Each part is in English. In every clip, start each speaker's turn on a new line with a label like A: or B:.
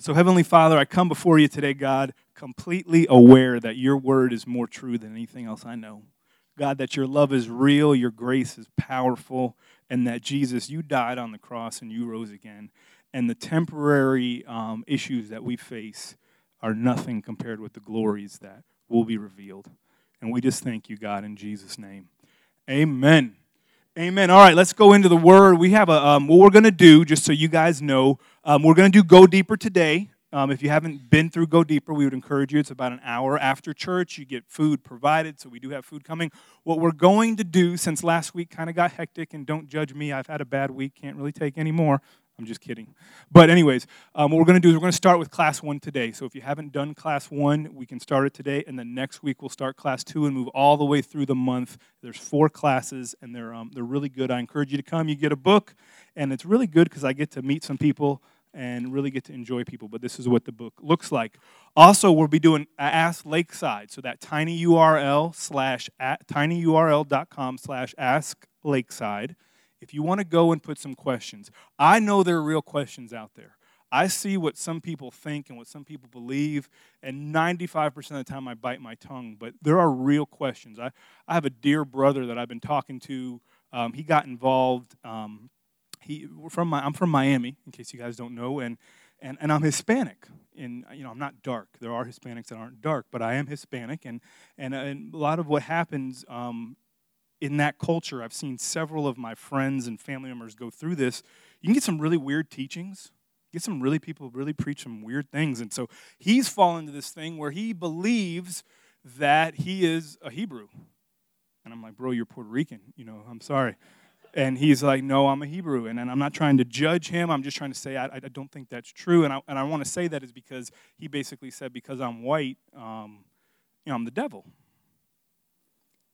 A: So, Heavenly Father, I come before you today, God, completely aware that your word is more true than anything else I know. God, that your love is real, your grace is powerful, and that Jesus, you died on the cross and you rose again. And the temporary um, issues that we face are nothing compared with the glories that will be revealed. And we just thank you, God, in Jesus' name. Amen. Amen. All right, let's go into the word. We have a um, what we're going to do, just so you guys know. Um, we're going to do Go Deeper today. Um, if you haven't been through Go Deeper, we would encourage you. It's about an hour after church. You get food provided, so we do have food coming. What we're going to do, since last week kind of got hectic, and don't judge me, I've had a bad week, can't really take any more. I'm just kidding. But, anyways, um, what we're going to do is we're going to start with class one today. So, if you haven't done class one, we can start it today, and then next week we'll start class two and move all the way through the month. There's four classes, and they're, um, they're really good. I encourage you to come. You get a book, and it's really good because I get to meet some people and really get to enjoy people. But this is what the book looks like. Also, we'll be doing Ask Lakeside. So, that tiny URL slash tinyurl.com slash ask lakeside if you want to go and put some questions, I know there are real questions out there. I see what some people think and what some people believe, and 95% of the time I bite my tongue, but there are real questions. I, I have a dear brother that I've been talking to. Um, he got involved. Um, he, from my, I'm from Miami, in case you guys don't know, and, and, and I'm Hispanic. And, you know, I'm not dark. There are Hispanics that aren't dark, but I am Hispanic. And, and, and a lot of what happens um, in that culture, I've seen several of my friends and family members go through this. You can get some really weird teachings. Get some really people really preach some weird things. And so he's fallen into this thing where he believes that he is a Hebrew. And I'm like, bro, you're Puerto Rican. You know, I'm sorry. And he's like, no, I'm a Hebrew. And, and I'm not trying to judge him. I'm just trying to say, I, I don't think that's true. And I, and I want to say that is because he basically said, because I'm white, um, you know, I'm the devil.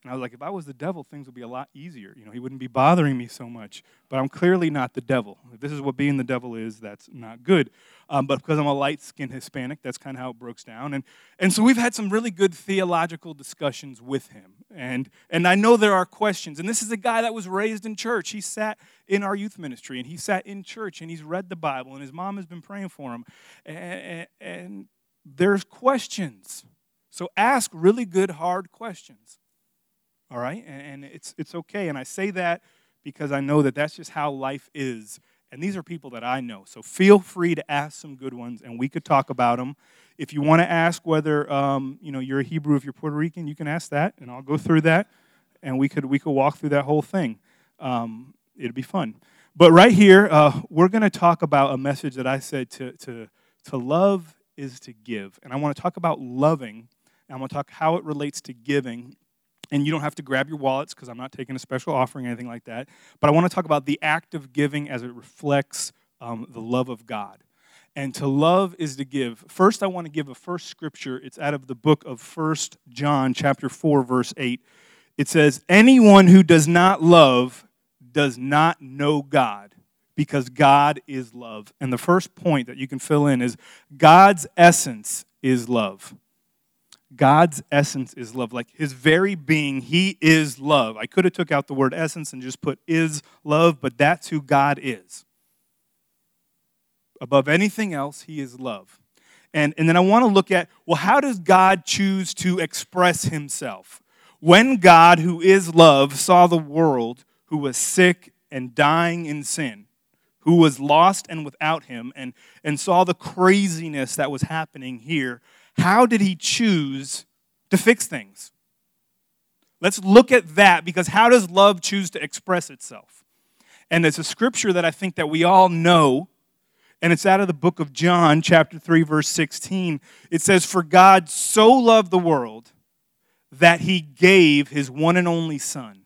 A: And I was like, if I was the devil, things would be a lot easier. You know, he wouldn't be bothering me so much. But I'm clearly not the devil. If this is what being the devil is, that's not good. Um, but because I'm a light skinned Hispanic, that's kind of how it breaks down. And, and so we've had some really good theological discussions with him. And, and I know there are questions. And this is a guy that was raised in church. He sat in our youth ministry and he sat in church and he's read the Bible and his mom has been praying for him. and, and there's questions. So ask really good, hard questions all right? And, it's, it's okay. And I say that because I know that that's just how life is. And these are people that I know. So feel free to ask some good ones, and we could talk about them. If you want to ask whether um, you know you're a Hebrew, if you're Puerto Rican, you can ask that, and I'll go through that, and we could we could walk through that whole thing. Um, it'd be fun. But right here, uh, we're going to talk about a message that I said to to to love is to give, and I want to talk about loving. And I'm going to talk how it relates to giving and you don't have to grab your wallets because I'm not taking a special offering or anything like that. But I want to talk about the act of giving as it reflects um, the love of God. And to love is to give. First, I want to give a first scripture. It's out of the book of First John, chapter 4, verse 8. It says, Anyone who does not love does not know God, because God is love. And the first point that you can fill in is God's essence is love. God's essence is love. Like his very being, he is love. I could have took out the word essence and just put is love, but that's who God is. Above anything else, he is love. And, and then I want to look at well, how does God choose to express himself? When God, who is love, saw the world who was sick and dying in sin, who was lost and without him, and, and saw the craziness that was happening here, how did he choose to fix things? Let's look at that because how does love choose to express itself? And it's a scripture that I think that we all know, and it's out of the book of John, chapter 3, verse 16. It says, For God so loved the world that he gave his one and only Son,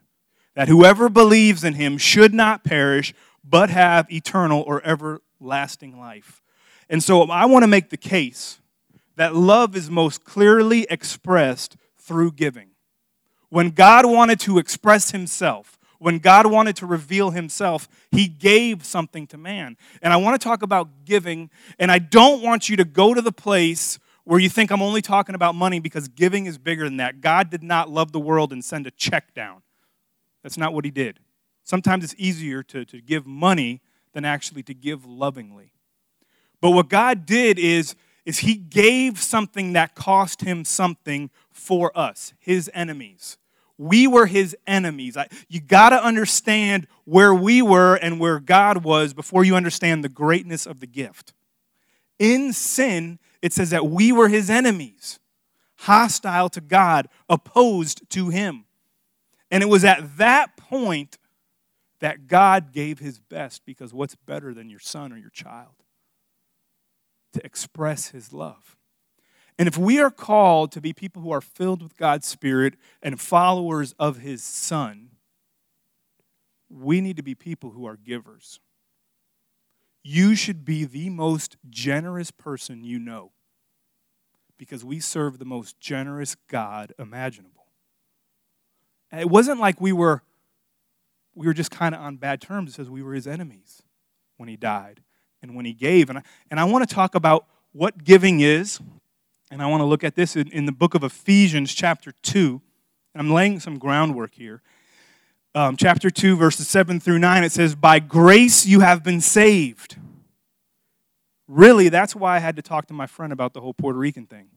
A: that whoever believes in him should not perish, but have eternal or everlasting life. And so I want to make the case that love is most clearly expressed through giving. When God wanted to express himself, when God wanted to reveal himself, he gave something to man. And I want to talk about giving, and I don't want you to go to the place where you think I'm only talking about money because giving is bigger than that. God did not love the world and send a check down. That's not what he did. Sometimes it's easier to, to give money than actually to give lovingly. But what God did is, is He gave something that cost Him something for us, His enemies. We were His enemies. You got to understand where we were and where God was before you understand the greatness of the gift. In sin, it says that we were His enemies, hostile to God, opposed to Him. And it was at that point that God gave His best because what's better than your son or your child? To express his love. And if we are called to be people who are filled with God's Spirit and followers of his Son, we need to be people who are givers. You should be the most generous person you know because we serve the most generous God imaginable. And it wasn't like we were we were just kind of on bad terms. Says we were his enemies when he died and when he gave. And I, and I want to talk about what giving is. And I want to look at this in, in the book of Ephesians, chapter 2. And I'm laying some groundwork here. Um, chapter 2, verses 7 through 9, it says, By grace you have been saved. Really, that's why I had to talk to my friend about the whole Puerto Rican thing.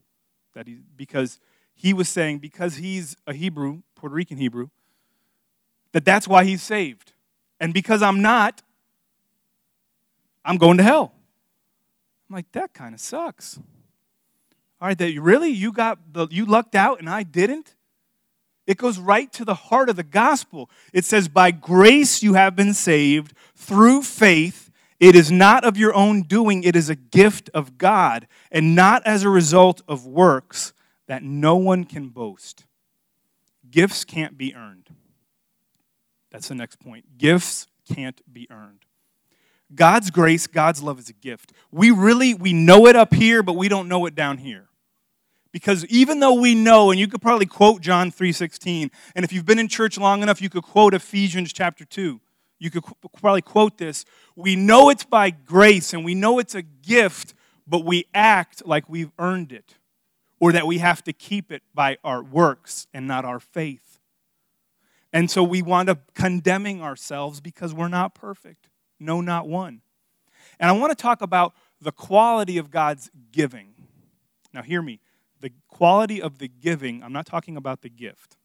A: That he, because he was saying, because he's a Hebrew, Puerto Rican Hebrew, that that's why he's saved. And because I'm not, I'm going to hell. I'm like, that kind of sucks. All right, that really you got the you lucked out and I didn't? It goes right to the heart of the gospel. It says, By grace you have been saved through faith. It is not of your own doing, it is a gift of God, and not as a result of works that no one can boast. Gifts can't be earned. That's the next point. Gifts can't be earned. God's grace, God's love is a gift. We really we know it up here, but we don't know it down here. Because even though we know, and you could probably quote John 3:16, and if you've been in church long enough, you could quote Ephesians chapter 2. You could probably quote this. We know it's by grace and we know it's a gift, but we act like we've earned it or that we have to keep it by our works and not our faith. And so we wind up condemning ourselves because we're not perfect. No, not one. And I want to talk about the quality of God's giving. Now, hear me. The quality of the giving, I'm not talking about the gift.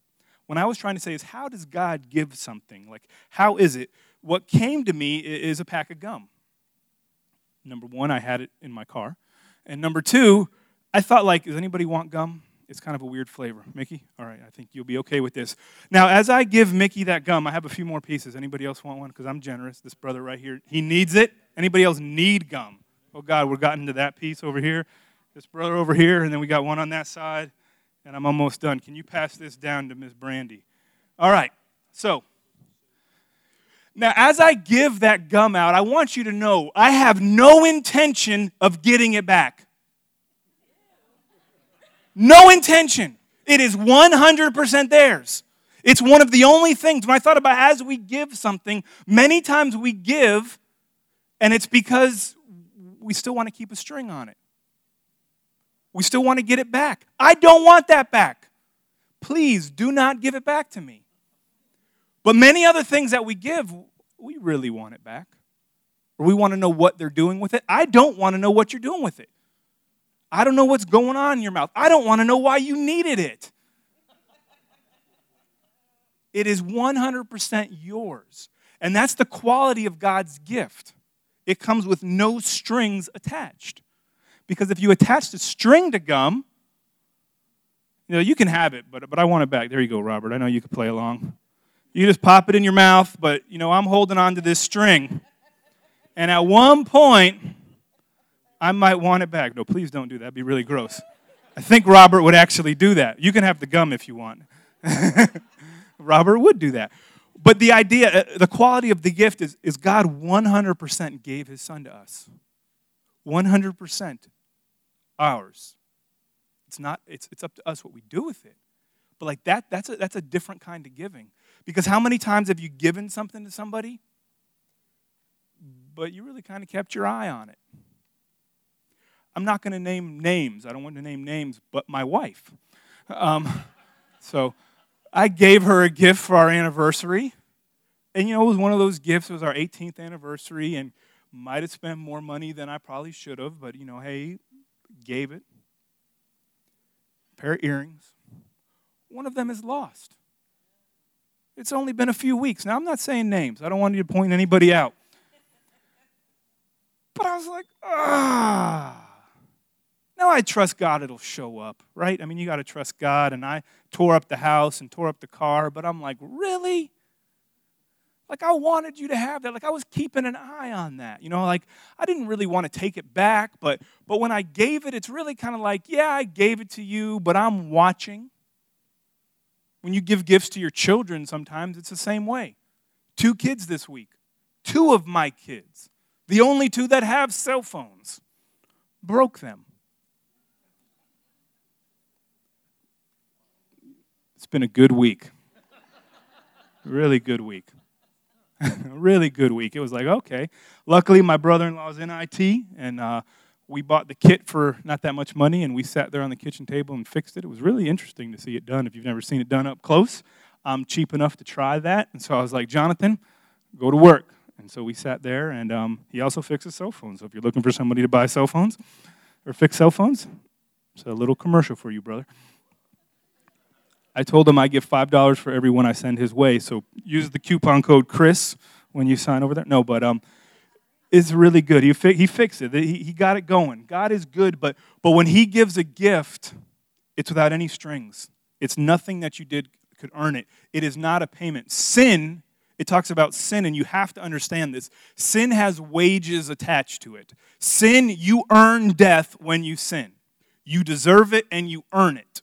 A: When I was trying to say is how does God give something? Like, how is it? What came to me is a pack of gum. Number one, I had it in my car. And number two, I thought, like, does anybody want gum? It's kind of a weird flavor. Mickey? All right, I think you'll be okay with this. Now, as I give Mickey that gum, I have a few more pieces. Anybody else want one? Because I'm generous. This brother right here, he needs it. Anybody else need gum? Oh, God, we're gotten to that piece over here. This brother over here, and then we got one on that side, and I'm almost done. Can you pass this down to Miss Brandy? All right, so now, as I give that gum out, I want you to know I have no intention of getting it back. No intention. It is 100% theirs. It's one of the only things, when I thought about as we give something, many times we give, and it's because we still want to keep a string on it. We still want to get it back. I don't want that back. Please do not give it back to me. But many other things that we give, we really want it back. Or we want to know what they're doing with it. I don't want to know what you're doing with it. I don't know what's going on in your mouth. I don't want to know why you needed it. It is 100% yours. And that's the quality of God's gift. It comes with no strings attached. Because if you attach the string to gum, you know, you can have it, but, but I want it back. There you go, Robert. I know you can play along. You just pop it in your mouth, but, you know, I'm holding on to this string. And at one point, I might want it back. No, please don't do that. That'd be really gross. I think Robert would actually do that. You can have the gum if you want. Robert would do that. But the idea, uh, the quality of the gift is, is God 100% gave his son to us. 100% ours. It's not, it's, it's up to us what we do with it. But like that, that's a, that's a different kind of giving. Because how many times have you given something to somebody, but you really kind of kept your eye on it? I'm not going to name names. I don't want to name names, but my wife. Um, so I gave her a gift for our anniversary. And you know, it was one of those gifts. It was our 18th anniversary. And Might have spent more money than I probably should have, but you know, hey, gave it. A pair of earrings. One of them is lost. It's only been a few weeks. Now, I'm not saying names. I don't want you to point anybody out. But I was like, ah. Now I trust God it'll show up, right? I mean, you got to trust God. And I tore up the house and tore up the car, but I'm like, really? Like I wanted you to have that. Like I was keeping an eye on that. You know, like I didn't really want to take it back, but but when I gave it, it's really kind of like, yeah, I gave it to you, but I'm watching. When you give gifts to your children, sometimes it's the same way. Two kids this week. Two of my kids, the only two that have cell phones, broke them. It's been a good week. really good week. really good week. It was like, okay. Luckily, my brother in law is in IT, and uh, we bought the kit for not that much money, and we sat there on the kitchen table and fixed it. It was really interesting to see it done. If you've never seen it done up close, I'm cheap enough to try that. And so I was like, Jonathan, go to work. And so we sat there, and um, he also fixes cell phones. So if you're looking for somebody to buy cell phones or fix cell phones, it's a little commercial for you, brother. I told him I give $5 for every one I send his way. So use the coupon code Chris when you sign over there. No, but um, it's really good. He, fi- he fixed it. He, he got it going. God is good, but, but when he gives a gift, it's without any strings. It's nothing that you did could earn it. It is not a payment. Sin, it talks about sin, and you have to understand this. Sin has wages attached to it. Sin, you earn death when you sin. You deserve it and you earn it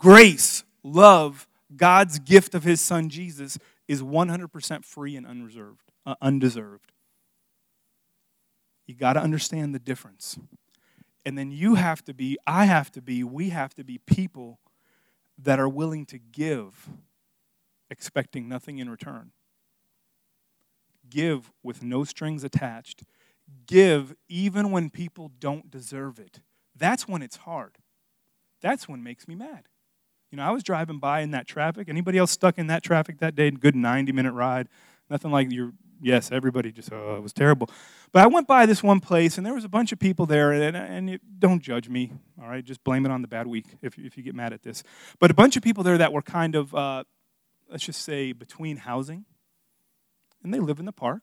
A: grace, love, God's gift of his son Jesus is 100% free and unreserved, uh, undeserved. You got to understand the difference. And then you have to be, I have to be, we have to be people that are willing to give, expecting nothing in return. Give with no strings attached. Give even when people don't deserve it. That's when it's hard. That's when makes me mad. You know, I was driving by in that traffic. Anybody else stuck in that traffic that day? Good 90 minute ride. Nothing like your, yes, everybody just, oh, it was terrible. But I went by this one place and there was a bunch of people there, and, and it, don't judge me, all right? Just blame it on the bad week if, if you get mad at this. But a bunch of people there that were kind of, uh, let's just say, between housing, and they live in the park.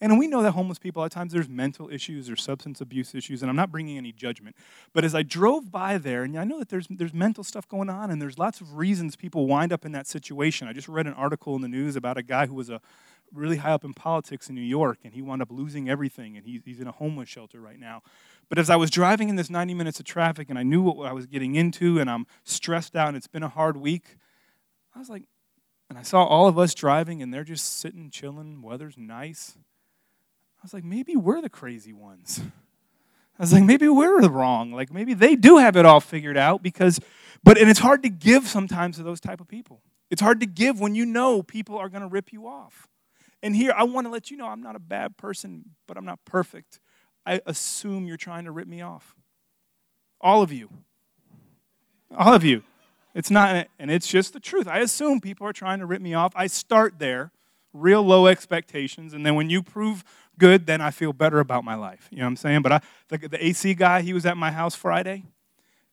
A: And we know that homeless people, at times, there's mental issues or substance abuse issues, and I'm not bringing any judgment. But as I drove by there, and I know that there's, there's mental stuff going on, and there's lots of reasons people wind up in that situation. I just read an article in the news about a guy who was a really high up in politics in New York, and he wound up losing everything, and he's, he's in a homeless shelter right now. But as I was driving in this 90 minutes of traffic, and I knew what I was getting into, and I'm stressed out, and it's been a hard week, I was like, and I saw all of us driving, and they're just sitting, chilling, weather's nice. I was like, maybe we're the crazy ones. I was like, maybe we're wrong. Like maybe they do have it all figured out because, but and it's hard to give sometimes to those type of people. It's hard to give when you know people are going to rip you off. And here, I want to let you know I'm not a bad person, but I'm not perfect. I assume you're trying to rip me off. All of you. All of you. It's not, and it's just the truth. I assume people are trying to rip me off. I start there, real low expectations, and then when you prove good, then I feel better about my life. You know what I'm saying? But I, the, the AC guy, he was at my house Friday,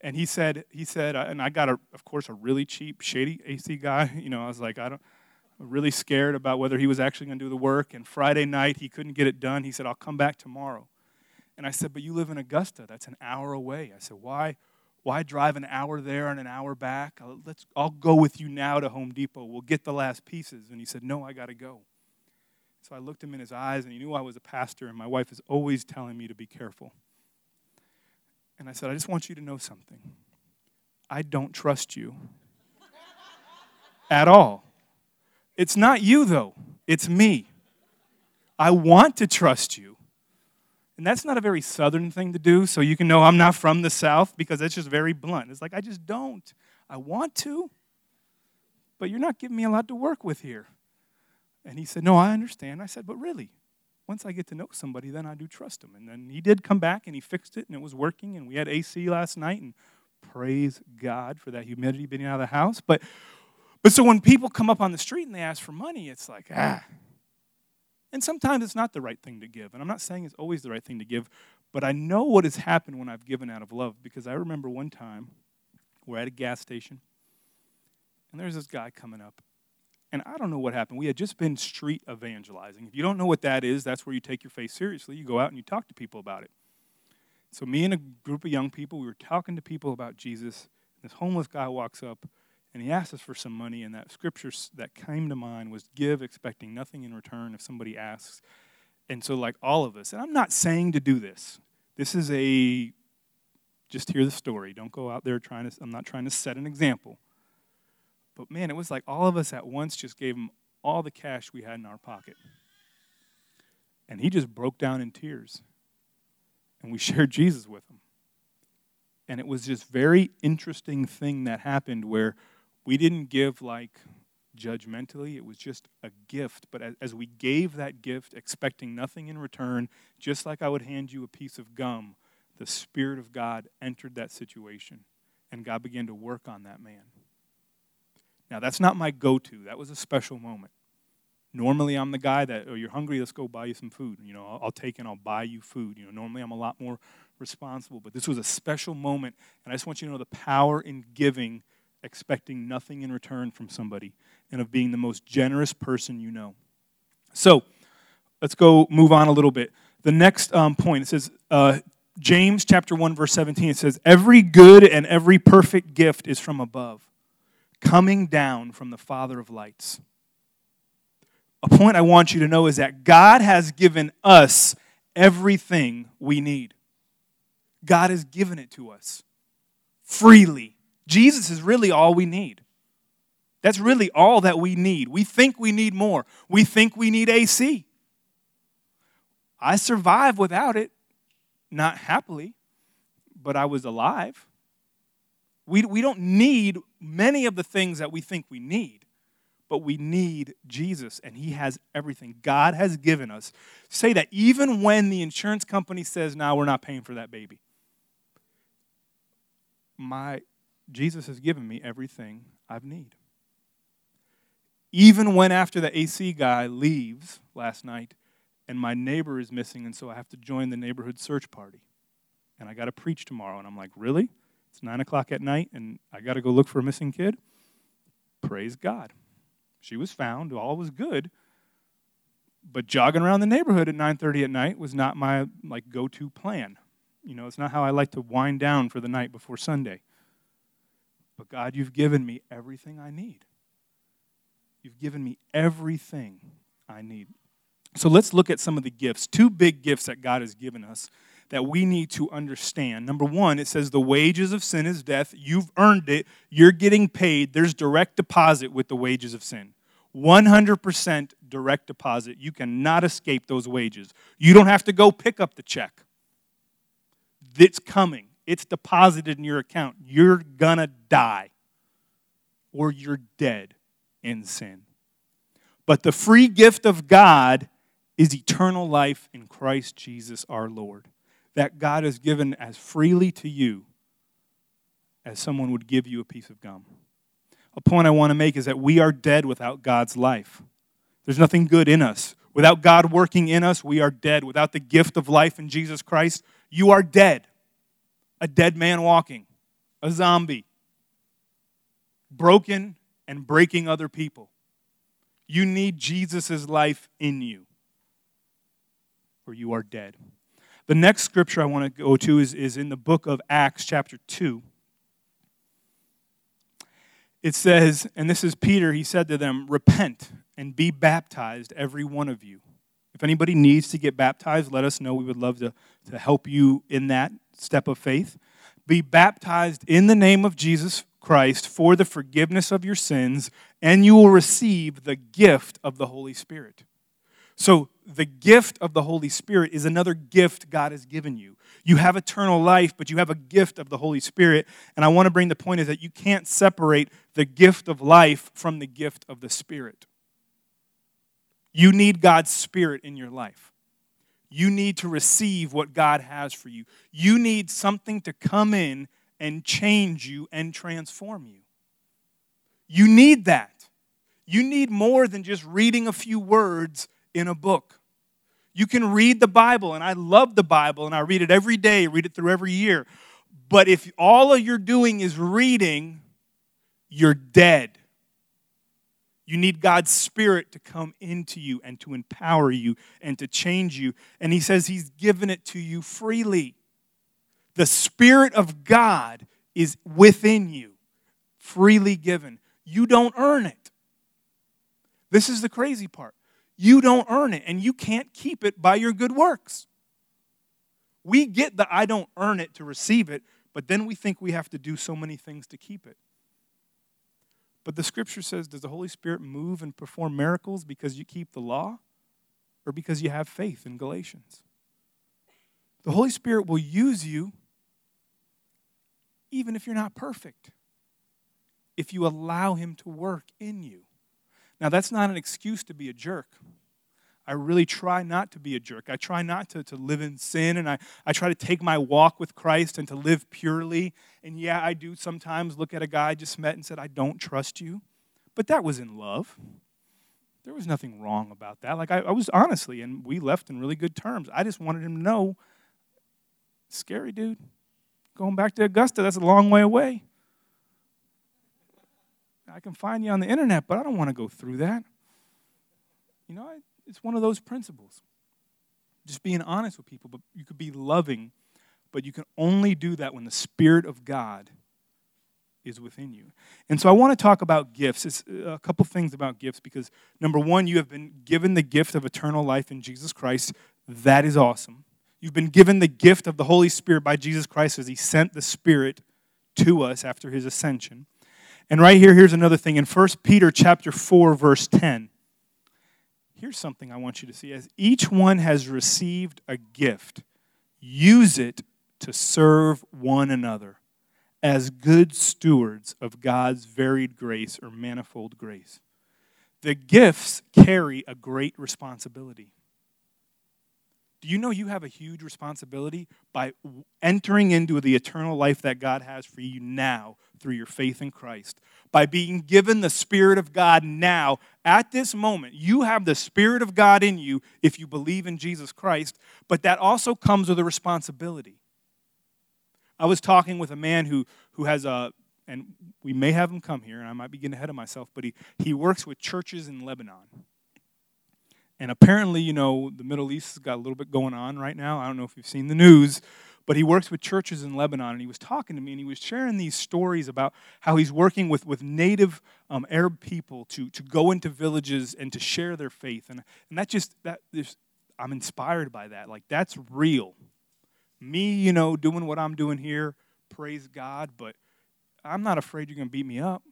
A: and he said, he said, uh, and I got a, of course, a really cheap, shady AC guy. You know, I was like, I don't, really scared about whether he was actually going to do the work. And Friday night, he couldn't get it done. He said, I'll come back tomorrow. And I said, but you live in Augusta. That's an hour away. I said, why? Why drive an hour there and an hour back? Let's, I'll go with you now to Home Depot. We'll get the last pieces. And he said, No, I got to go. So I looked him in his eyes, and he knew I was a pastor, and my wife is always telling me to be careful. And I said, I just want you to know something. I don't trust you at all. It's not you, though, it's me. I want to trust you. And that's not a very southern thing to do, so you can know I'm not from the South because that's just very blunt. It's like, I just don't. I want to, but you're not giving me a lot to work with here. And he said, No, I understand. I said, But really, once I get to know somebody, then I do trust them. And then he did come back and he fixed it and it was working. And we had AC last night and praise God for that humidity being out of the house. But, but so when people come up on the street and they ask for money, it's like, ah, And sometimes it's not the right thing to give. And I'm not saying it's always the right thing to give, but I know what has happened when I've given out of love because I remember one time we're at a gas station and there's this guy coming up. And I don't know what happened. We had just been street evangelizing. If you don't know what that is, that's where you take your faith seriously. You go out and you talk to people about it. So, me and a group of young people, we were talking to people about Jesus. This homeless guy walks up and he asked us for some money. And that scripture that came to mind was give, expecting nothing in return if somebody asks. And so, like all of us, and I'm not saying to do this, this is a, just hear the story. Don't go out there trying to, I'm not trying to set an example. But man, it was like all of us at once just gave him all the cash we had in our pocket. And he just broke down in tears. And we shared Jesus with him. And it was this very interesting thing that happened where we didn't give like judgmentally. It was just a gift. But as, we gave that gift, expecting nothing in return, just like I would hand you a piece of gum, the Spirit of God entered that situation, and God began to work on that man. Now, that's not my go to. That was a special moment. Normally, I'm the guy that, oh, you're hungry, let's go buy you some food. You know, I'll, I'll take and I'll buy you food. You know, normally I'm a lot more responsible, but this was a special moment, and I just want you to know the power in giving, expecting nothing in return from somebody and of being the most generous person you know. So let's go move on a little bit. The next um, point it says, uh, James chapter 1, verse 17, it says, Every good and every perfect gift is from above, coming down from the Father of lights. A point I want you to know is that God has given us everything we need. God has given it to us freely. Jesus is really all we need. That's really all that we need. We think we need more. We think we need AC. I survived without it, not happily, but I was alive. We, we don't need many of the things that we think we need, but we need Jesus, and He has everything. God has given us. Say that even when the insurance company says, now we're not paying for that baby. My Jesus has given me everything I've need. Even when after the AC guy leaves last night and my neighbor is missing, and so I have to join the neighborhood search party. And I got to preach tomorrow. And I'm like, really? It's nine o'clock at night and I got to go look for a missing kid? Praise God. She was found, all was good. But jogging around the neighborhood at 9:30 at night was not my like go-to plan. You know, it's not how I like to wind down for the night before Sunday. But God, you've given me everything I need. You've given me everything I need. So let's look at some of the gifts. Two big gifts that God has given us that we need to understand. Number one, it says the wages of sin is death. You've earned it. You're getting paid. There's direct deposit with the wages of sin. 100% direct deposit. You cannot escape those wages. You don't have to go pick up the check. It's coming, it's deposited in your account. You're going to die or you're dead in sin. But the free gift of God is eternal life in Christ Jesus our Lord. That God has given as freely to you as someone would give you a piece of gum. A point I want to make is that we are dead without God's life. There's nothing good in us. Without God working in us, we are dead. Without the gift of life in Jesus Christ, you are dead. A dead man walking, a zombie, broken and breaking other people. You need Jesus' life in you, or you are dead. The next scripture I want to go to is, is in the book of Acts, chapter 2. It says, and this is Peter, he said to them, Repent and be baptized, every one of you. If anybody needs to get baptized, let us know. We would love to, to help you in that step of faith. Be baptized in the name of Jesus Christ for the forgiveness of your sins, and you will receive the gift of the Holy Spirit. So, the gift of the Holy Spirit is another gift God has given you. You have eternal life, but you have a gift of the Holy Spirit. And I want to bring the point is that you can't separate the gift of life from the gift of the Spirit. You need God's Spirit in your life. You need to receive what God has for you. You need something to come in and change you and transform you. You need that. You need more than just reading a few words in a book. You can read the Bible, and I love the Bible, and I read it every day, read it through every year. But if all you're doing is reading, you're dead. You need God's Spirit to come into you and to empower you and to change you. And He says He's given it to you freely. The Spirit of God is within you, freely given. You don't earn it. This is the crazy part. You don't earn it, and you can't keep it by your good works. We get the I don't earn it to receive it, but then we think we have to do so many things to keep it. But the scripture says, does the Holy Spirit move and perform miracles because you keep the law or because you have faith in Galatians? The Holy Spirit will use you even if you're not perfect, if you allow Him to work in you. Now, that's not an excuse to be a jerk. I really try not to be a jerk. I try not to, to live in sin, and I, I try to take my walk with Christ and to live purely. And yeah, I do sometimes look at a guy I just met and said, I don't trust you. But that was in love. There was nothing wrong about that. Like, I, I was honestly, and we left in really good terms. I just wanted him to know scary dude. Going back to Augusta, that's a long way away. I can find you on the internet, but I don't want to go through that. You know, it's one of those principles. Just being honest with people, but you could be loving, but you can only do that when the Spirit of God is within you. And so I want to talk about gifts. It's uh, a couple things about gifts because number one, you have been given the gift of eternal life in Jesus Christ. That is awesome. You've been given the gift of the Holy Spirit by Jesus Christ as He sent the Spirit to us after His ascension. And right here, here's another thing. In 1 Peter chapter 4, verse 10, Here's something I want you to see. As each one has received a gift, use it to serve one another as good stewards of God's varied grace or manifold grace. The gifts carry a great responsibility. Do you know you have a huge responsibility by entering into the eternal life that God has for you now through your faith in Christ? By being given the Spirit of God now, at this moment, you have the Spirit of God in you if you believe in Jesus Christ, but that also comes with a responsibility. I was talking with a man who, who has a, and we may have him come here, and I might be getting ahead of myself, but he, he works with churches in Lebanon. And apparently, you know, the Middle East has got a little bit going on right now. I don't know if you've seen the news, but he works with churches in Lebanon. And he was talking to me and he was sharing these stories about how he's working with, with native um, Arab people to, to go into villages and to share their faith. And, and that just, that just, I'm inspired by that. Like, that's real. Me, you know, doing what I'm doing here, praise God, but I'm not afraid you're going to beat me up.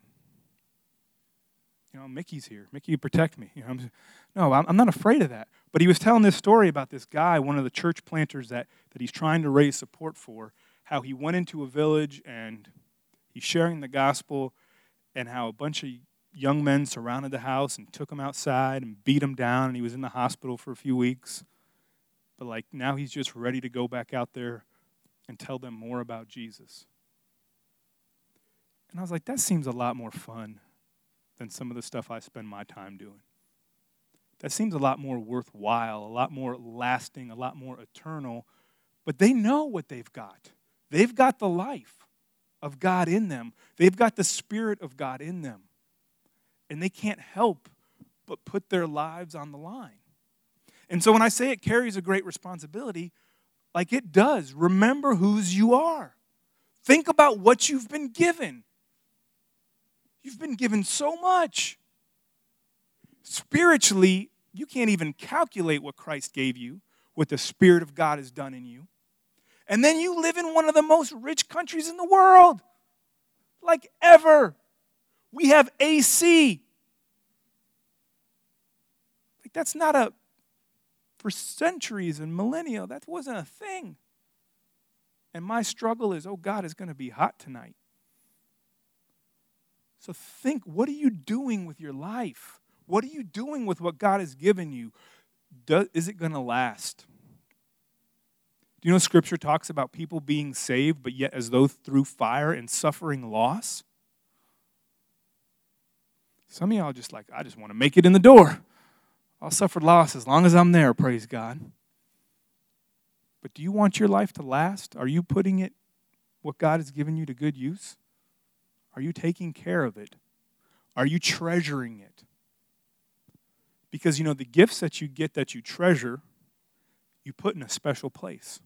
A: You know, Mickey's here. Mickey, protect me. You know, I'm, no, I'm not afraid of that. But he was telling this story about this guy, one of the church planters that, that he's trying to raise support for, how he went into a village and he's sharing the gospel, and how a bunch of young men surrounded the house and took him outside and beat him down, and he was in the hospital for a few weeks. But like now he's just ready to go back out there and tell them more about Jesus. And I was like, that seems a lot more fun than some of the stuff I spend my time doing that seems a lot more worthwhile, a lot more lasting, a lot more eternal. But they know what they've got. They've got the life of God in them, they've got the Spirit of God in them. And they can't help but put their lives on the line. And so when I say it carries a great responsibility, like it does, remember whose you are. Think about what you've been given. You've been given so much. Spiritually, you can't even calculate what Christ gave you, what the Spirit of God has done in you. And then you live in one of the most rich countries in the world, like ever. We have AC. Like, that's not a, for centuries and millennia, that wasn't a thing. And my struggle is, oh, God, it's going to be hot tonight. So think, what are you doing with your life? What are you doing with what God has given you? Is it going to last? Do you know Scripture talks about people being saved, but yet as though through fire and suffering loss? Some of y'all just like, I just want to make it in the door. I'll suffer loss as long as I'm there, praise God. But do you want your life to last? Are you putting it, what God has given you, to good use? Are you taking care of it? Are you treasuring it? Because, you know, the gifts that you get that you treasure, you put in a special place.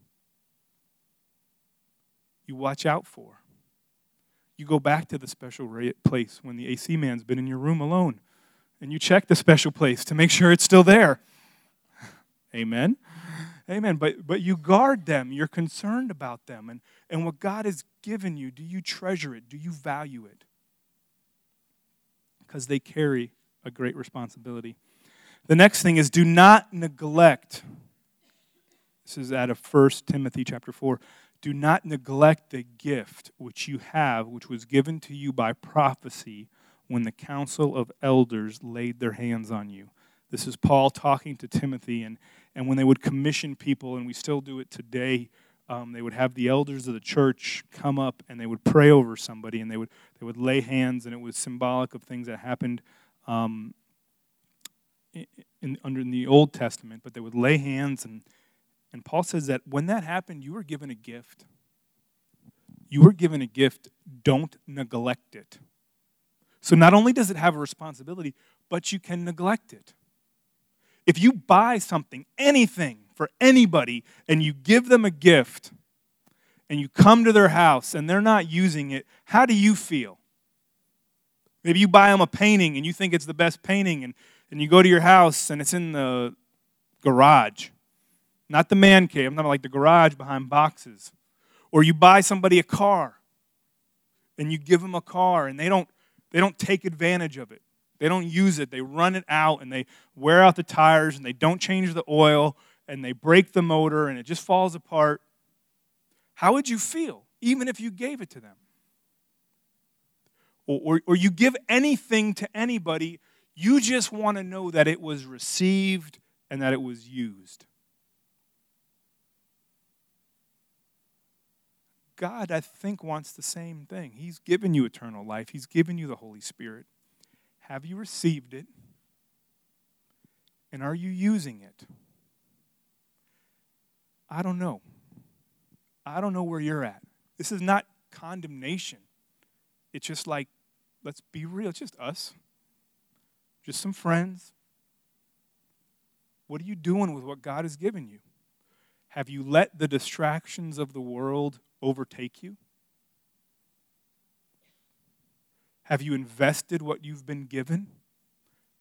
A: You watch out for. You go back to the special place when the AC man's been in your room alone and you check the special place to make sure it's still there. Amen. Amen. But but you guard them. You're concerned about them. And, and what God has given you, do you treasure it? Do you value it? Because they carry a great responsibility. The next thing is do not neglect. This is out of 1 Timothy chapter 4. Do not neglect the gift which you have, which was given to you by prophecy when the council of elders laid their hands on you. This is Paul talking to Timothy, and, and when they would commission people, and we still do it today, um, they would have the elders of the church come up and they would pray over somebody, and they would, they would lay hands, and it was symbolic of things that happened um, in, under in the Old Testament, but they would lay hands, and, and Paul says that when that happened, you were given a gift. You were given a gift, don't neglect it. So not only does it have a responsibility, but you can neglect it. If you buy something, anything for anybody, and you give them a gift, and you come to their house and they're not using it, how do you feel? Maybe you buy them a painting and you think it's the best painting, and, and you go to your house and it's in the garage. Not the man cave, I'm not like the garage behind boxes. Or you buy somebody a car and you give them a car and they don't they don't take advantage of it. They don't use it. They run it out and they wear out the tires and they don't change the oil and they break the motor and it just falls apart. How would you feel, even if you gave it to them? Or, or, or you give anything to anybody, you just want to know that it was received and that it was used. God, I think, wants the same thing. He's given you eternal life, He's given you the Holy Spirit. Have you received it? And are you using it? I don't know. I don't know where you're at. This is not condemnation. It's just like, let's be real, it's just us, just some friends. What are you doing with what God has given you? Have you let the distractions of the world overtake you? Have you invested what you've been given?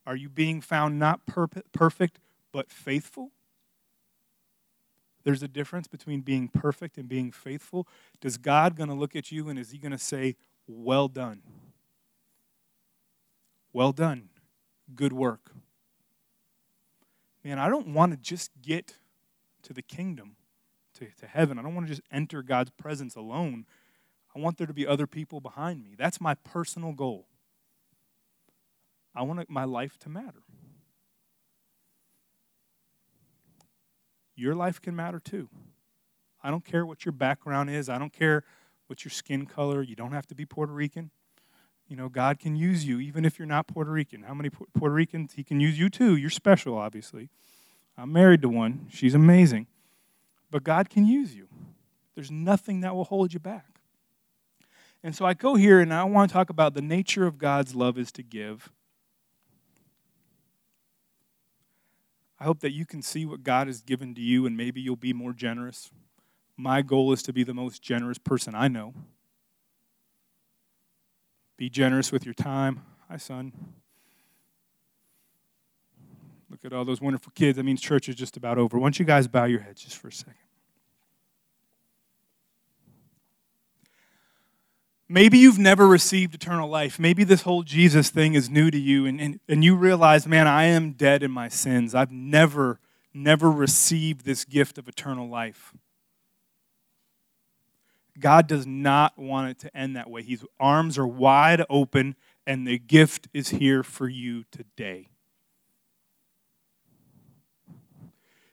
A: Are you being found not perfect, but faithful? There's a difference between being perfect and being faithful. Does God going to look at you and is he going to say, "Well done. Well done. Good work." Man, I don't want to just get to the kingdom to, to heaven. I don't want to just enter God's presence alone. I want there to be other people behind me. That's my personal goal. I want my life to matter. Your life can matter too. I don't care what your background is. I don't care what your skin color. You don't have to be Puerto Rican. You know, God can use you even if you're not Puerto Rican. How many Puerto Ricans? He can use you too. You're special, obviously. I'm married to one. She's amazing. But God can use you. There's nothing that will hold you back. And so I go here and I want to talk about the nature of God's love is to give. I hope that you can see what God has given to you and maybe you'll be more generous. My goal is to be the most generous person I know. Be generous with your time. Hi, son. Look at all those wonderful kids. That means church is just about over. Why don't you guys bow your heads just for a second? Maybe you've never received eternal life. Maybe this whole Jesus thing is new to you, and, and, and you realize, man, I am dead in my sins. I've never, never received this gift of eternal life. God does not want it to end that way. His arms are wide open, and the gift is here for you today.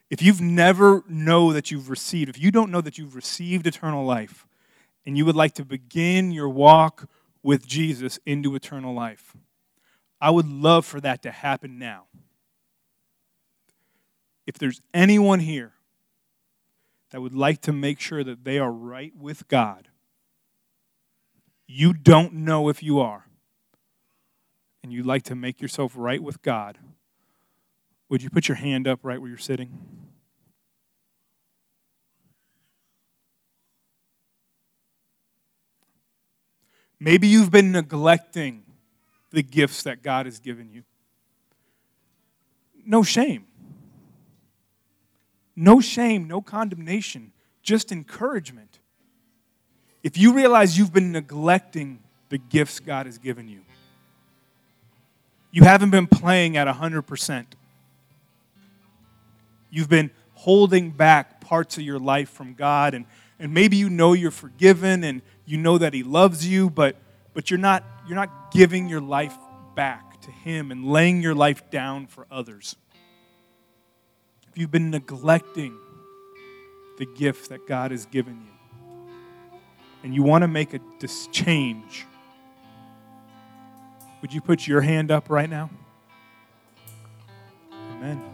A: If you've never know that you've received, if you don't know that you've received eternal life, and you would like to begin your walk with Jesus into eternal life, I would love for that to happen now. if there's anyone here that would like to make sure that they are right with God, you don't know if you are, and you'd like to make yourself right with God, would you put your hand up right where you're sitting? Maybe you've been neglecting the gifts that God has given you. No shame. No shame, no condemnation, just encouragement. If you realize you've been neglecting the gifts God has given you, you haven't been playing at 100%. You've been holding back parts of your life from God, and, and maybe you know you're forgiven and you know that He loves you, but, but you're, not, you're not giving your life back to Him and laying your life down for others if you've been neglecting the gift that God has given you, and you want to make a dis- change, would you put your hand up right now? Amen.